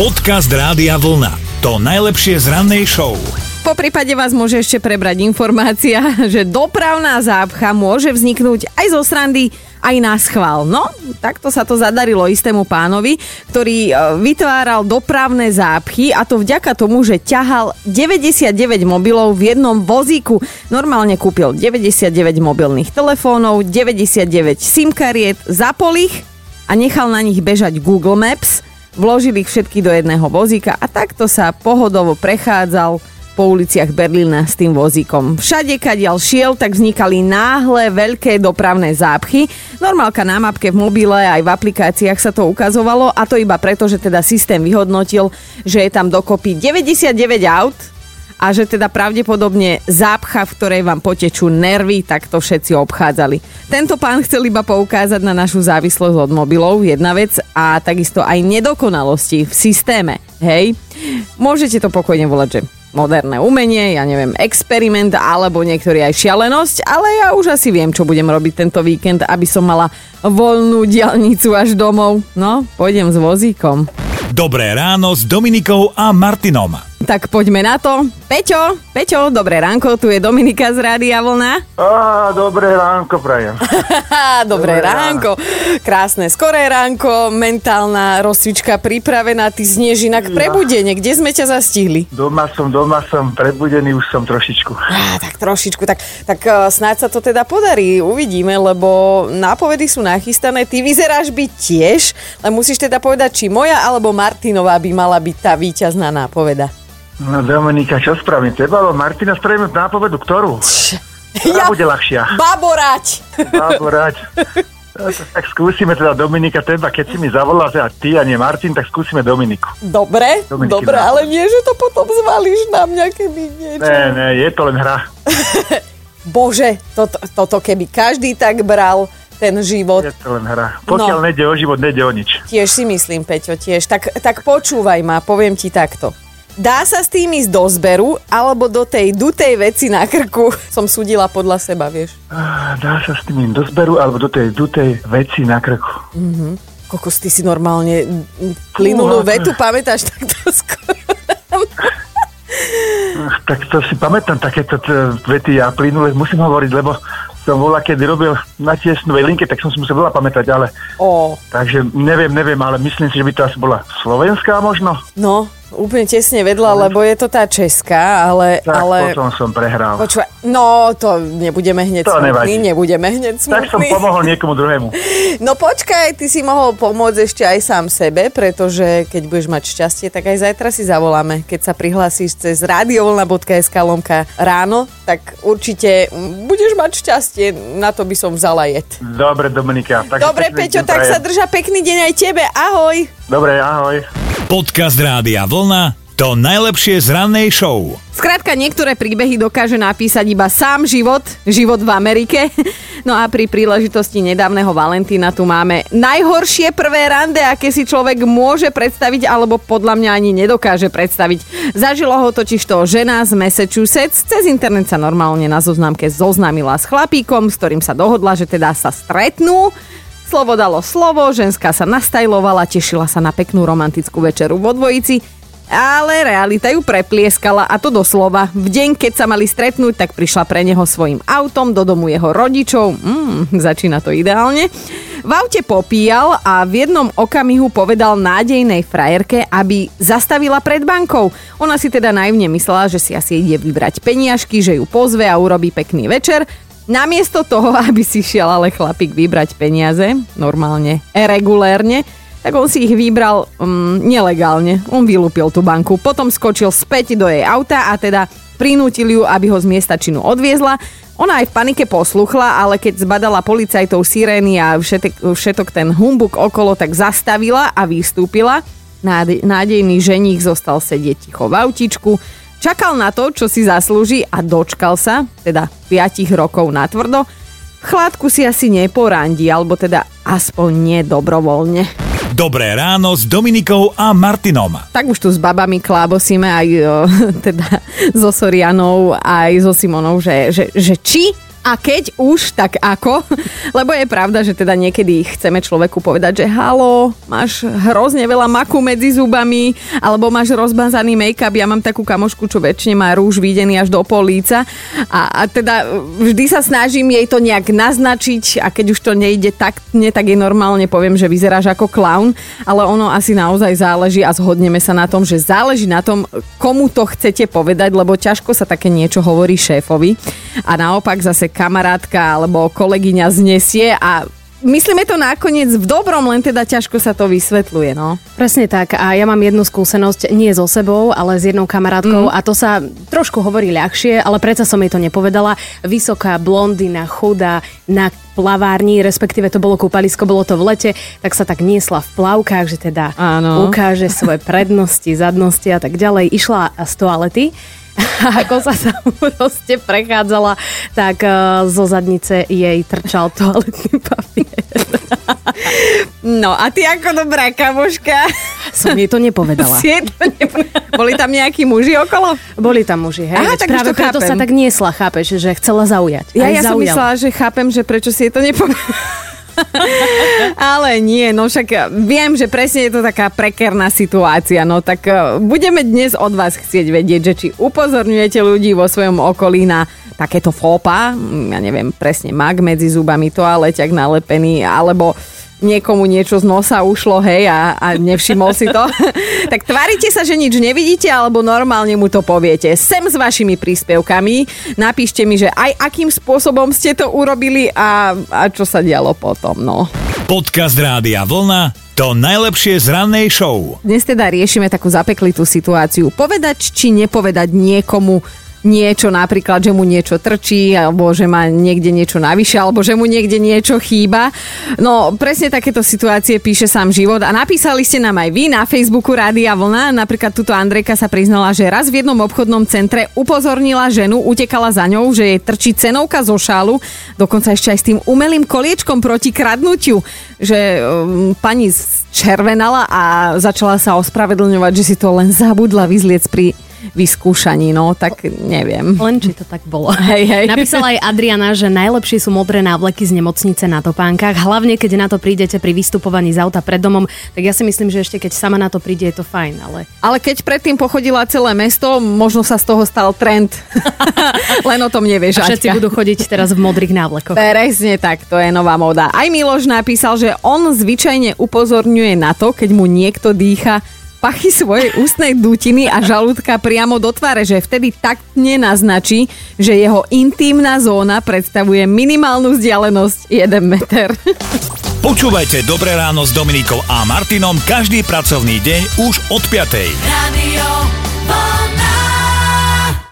Podcast Rádia Vlna. To najlepšie z rannej show. Po prípade vás môže ešte prebrať informácia, že dopravná zápcha môže vzniknúť aj zo srandy, aj na schvál. No, takto sa to zadarilo istému pánovi, ktorý e, vytváral dopravné zápchy a to vďaka tomu, že ťahal 99 mobilov v jednom vozíku. Normálne kúpil 99 mobilných telefónov, 99 SIM kariet, zapol ich a nechal na nich bežať Google Maps – vložil ich všetky do jedného vozíka a takto sa pohodovo prechádzal po uliciach Berlína s tým vozíkom. Všade, kadiaľ šiel, tak vznikali náhle veľké dopravné zápchy. Normálka na mapke v mobile aj v aplikáciách sa to ukazovalo a to iba preto, že teda systém vyhodnotil, že je tam dokopy 99 aut, a že teda pravdepodobne zápcha, v ktorej vám potečú nervy, tak to všetci obchádzali. Tento pán chcel iba poukázať na našu závislosť od mobilov, jedna vec, a takisto aj nedokonalosti v systéme. Hej, môžete to pokojne volať, že moderné umenie, ja neviem, experiment alebo niektorý aj šialenosť, ale ja už asi viem, čo budem robiť tento víkend, aby som mala voľnú diálnicu až domov. No, pôjdem s vozíkom. Dobré ráno s Dominikou a Martinom. Tak poďme na to. Peťo, Peťo, dobré ránko, tu je Dominika z Rádia Vlna. Á, dobré ránko, prajem. dobré, dobré ránko. Ráno. Krásne, skoré ránko, mentálna rozcvička pripravená, ty znieš inak ja. prebudenie. Kde sme ťa zastihli? Doma som, doma som, prebudený už som trošičku. Á, tak trošičku, tak, tak uh, snáď sa to teda podarí, uvidíme, lebo nápovedy sú nachystané. Ty vyzeráš byť tiež, len musíš teda povedať, či moja alebo Martinová by mala byť tá víťazná nápoveda. No Dominika, čo spravím? Teba alebo Martina spravíme nápovedu, ktorú? Ktorá ja, bude ľahšia? Baborať! Baborať. Tak skúsime teda Dominika, teba, keď si mi zavoláš a ty a nie Martin, tak skúsime Dominiku. Dobre, Dominiky dobre, ale nie, že to potom zvalíš na mňa, keby niečo. Ne, ne, je to len hra. Bože, toto, toto keby každý tak bral, ten život. Je to len hra. Pokiaľ no. nejde o život, nejde o nič. Tiež si myslím, Peťo, tiež. Tak, tak počúvaj ma, poviem ti takto. Dá sa s tým ísť do zberu alebo do tej dutej veci na krku? Som súdila podľa seba, vieš. Dá sa s tým ísť do zberu alebo do tej dutej veci na krku. Mhm. Kokos, ty si normálne plynulú vetu pamätáš takto skoro. tak to si pamätám takéto vety a plynule musím hovoriť, lebo som bola, keď robil na tiesnovej linke, tak som si musel veľa pamätať, ale... Oh. Takže neviem, neviem, ale myslím si, že by to asi bola slovenská možno. No, úplne tesne vedľa, lebo je to tá česká, ale... Tak ale... potom som prehral. Počúva, no to nebudeme hneď to smutný, nevadí. nebudeme hneď smutný. Tak som pomohol niekomu druhému. No počkaj, ty si mohol pomôcť ešte aj sám sebe, pretože keď budeš mať šťastie, tak aj zajtra si zavoláme. Keď sa prihlásíš cez radiovolna.sk lomka ráno, tak určite budeš mať šťastie, na to by som vzala jet. Dobre, Dominika. Tak Dobre, Peťo, tak sa drža pekný deň aj tebe. Ahoj. Dobre, ahoj. Podcast Rádia Vlna to najlepšie z rannej show. Skrátka, niektoré príbehy dokáže napísať iba sám život, život v Amerike. No a pri príležitosti nedávneho Valentína tu máme najhoršie prvé rande, aké si človek môže predstaviť, alebo podľa mňa ani nedokáže predstaviť. Zažilo ho totiž to žena z Massachusetts. Cez internet sa normálne na zoznamke zoznámila s chlapíkom, s ktorým sa dohodla, že teda sa stretnú. Slovo dalo slovo, ženská sa nastajlovala, tešila sa na peknú romantickú večeru vo dvojici ale realita ju preplieskala a to doslova. V deň, keď sa mali stretnúť, tak prišla pre neho svojim autom do domu jeho rodičov. Mm, začína to ideálne. V aute popíjal a v jednom okamihu povedal nádejnej frajerke, aby zastavila pred bankou. Ona si teda naivne myslela, že si asi ide vybrať peniažky, že ju pozve a urobí pekný večer. Namiesto toho, aby si šiel ale chlapík vybrať peniaze, normálne, regulérne, tak on si ich vybral um, nelegálne. On vylúpil tú banku, potom skočil späť do jej auta a teda prinútil ju, aby ho z miesta činu odviezla. Ona aj v panike posluchla, ale keď zbadala policajtov sirény a všetek, všetok ten humbuk okolo, tak zastavila a vystúpila. Nádejný ženích zostal sedieť ticho v autičku, čakal na to, čo si zaslúži a dočkal sa, teda 5 rokov na tvrdo. Chladku si asi neporandí, alebo teda aspoň nie dobrovoľne. Dobré ráno s Dominikou a Martinom. Tak už tu s babami klábosíme aj o, teda so Sorianou, aj so Simonou, že, že, že či A keď už, tak ako? Lebo je pravda, že teda niekedy chceme človeku povedať, že halo, máš hrozne veľa maku medzi zubami, alebo máš rozbazaný make-up. Ja mám takú kamošku, čo väčšine má rúž videný až do políca. A, a teda vždy sa snažím jej to nejak naznačiť a keď už to nejde tak, nie, tak jej normálne poviem, že vyzeráš ako clown, ale ono asi naozaj záleží a zhodneme sa na tom, že záleží na tom, komu to chcete povedať, lebo ťažko sa také niečo hovorí šéfovi. A naopak zase kamarátka alebo kolegyňa znesie a Myslíme to nakoniec v dobrom, len teda ťažko sa to vysvetľuje, no. Presne tak. A ja mám jednu skúsenosť nie so sebou, ale s jednou kamarátkou mm. a to sa trošku hovorí ľahšie, ale predsa som jej to nepovedala. Vysoká blondina, chudá, na plavárni, respektíve to bolo kúpalisko, bolo to v lete, tak sa tak niesla v plavkách, že teda Áno. ukáže svoje prednosti, zadnosti a tak ďalej. Išla z toalety ako sa tam proste prechádzala, tak uh, zo zadnice jej trčal toaletný papier. No a ty ako dobrá kamoška? Som jej to nepovedala. Si to nepovedala. Boli tam nejakí muži okolo? Boli tam muži, hej. Aha, tak práve preto chápem. sa tak niesla, chápeš, že chcela zaujať. Ja, ja som myslela, že chápem, že prečo si jej to nepovedala. Ale nie, no však viem, že presne je to taká prekerná situácia, no tak eh, budeme dnes od vás chcieť vedieť, že či upozorňujete ľudí vo svojom okolí na takéto fópa, mm, ja neviem, presne mag medzi zubami, toaleťak nalepený, alebo niekomu niečo z nosa ušlo, hej, a, a nevšimol si to. tak tvárite sa, že nič nevidíte, alebo normálne mu to poviete. Sem s vašimi príspevkami. Napíšte mi, že aj akým spôsobom ste to urobili a, a čo sa dialo potom, no. Podcast Rádia Vlna to najlepšie z rannej show. Dnes teda riešime takú zapeklitú situáciu. Povedať či nepovedať niekomu niečo, napríklad, že mu niečo trčí, alebo že má niekde niečo navyše, alebo že mu niekde niečo chýba. No, presne takéto situácie píše sám život a napísali ste nám aj vy na Facebooku Rádia Vlna. Napríklad tuto Andrejka sa priznala, že raz v jednom obchodnom centre upozornila ženu, utekala za ňou, že jej trčí cenovka zo šálu, dokonca ešte aj s tým umelým koliečkom proti kradnutiu, že um, pani červenala a začala sa ospravedlňovať, že si to len zabudla vyzliec pri vyskúšaní, no tak neviem. Len či to tak bolo. Hej, hej. Napísala aj Adriana, že najlepšie sú modré návleky z nemocnice na topánkach, hlavne keď na to prídete pri vystupovaní z auta pred domom, tak ja si myslím, že ešte keď sama na to príde, je to fajn, ale... Ale keď predtým pochodila celé mesto, možno sa z toho stal trend. Len o tom nevieš, A všetci Aťka. budú chodiť teraz v modrých návlekoch. Presne tak, to je nová moda. Aj Miloš napísal, že on zvyčajne upozorňuje na to, keď mu niekto dýcha pachy svojej ústnej dutiny a žalúdka priamo do tváre, že vtedy taktne naznačí, že jeho intímna zóna predstavuje minimálnu vzdialenosť 1 meter. Počúvajte Dobré ráno s Dominikou a Martinom každý pracovný deň už od 5. Radio